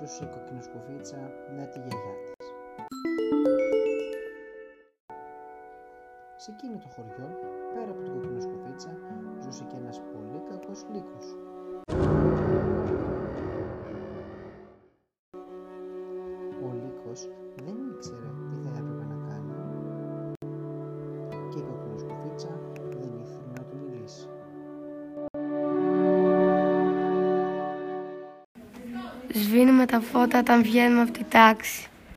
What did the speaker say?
ζούσε η κοκκινοσκουφίτσα με τη γιαγιά της. Σε εκείνο το χωριό, πέρα από την κοκκινοσκουφίτσα, ζούσε και ένας πολύ κακός λύκος. Ο λύκος δεν ήξερε Σβήνουμε τα φώτα όταν βγαίνουμε από τη τάξη.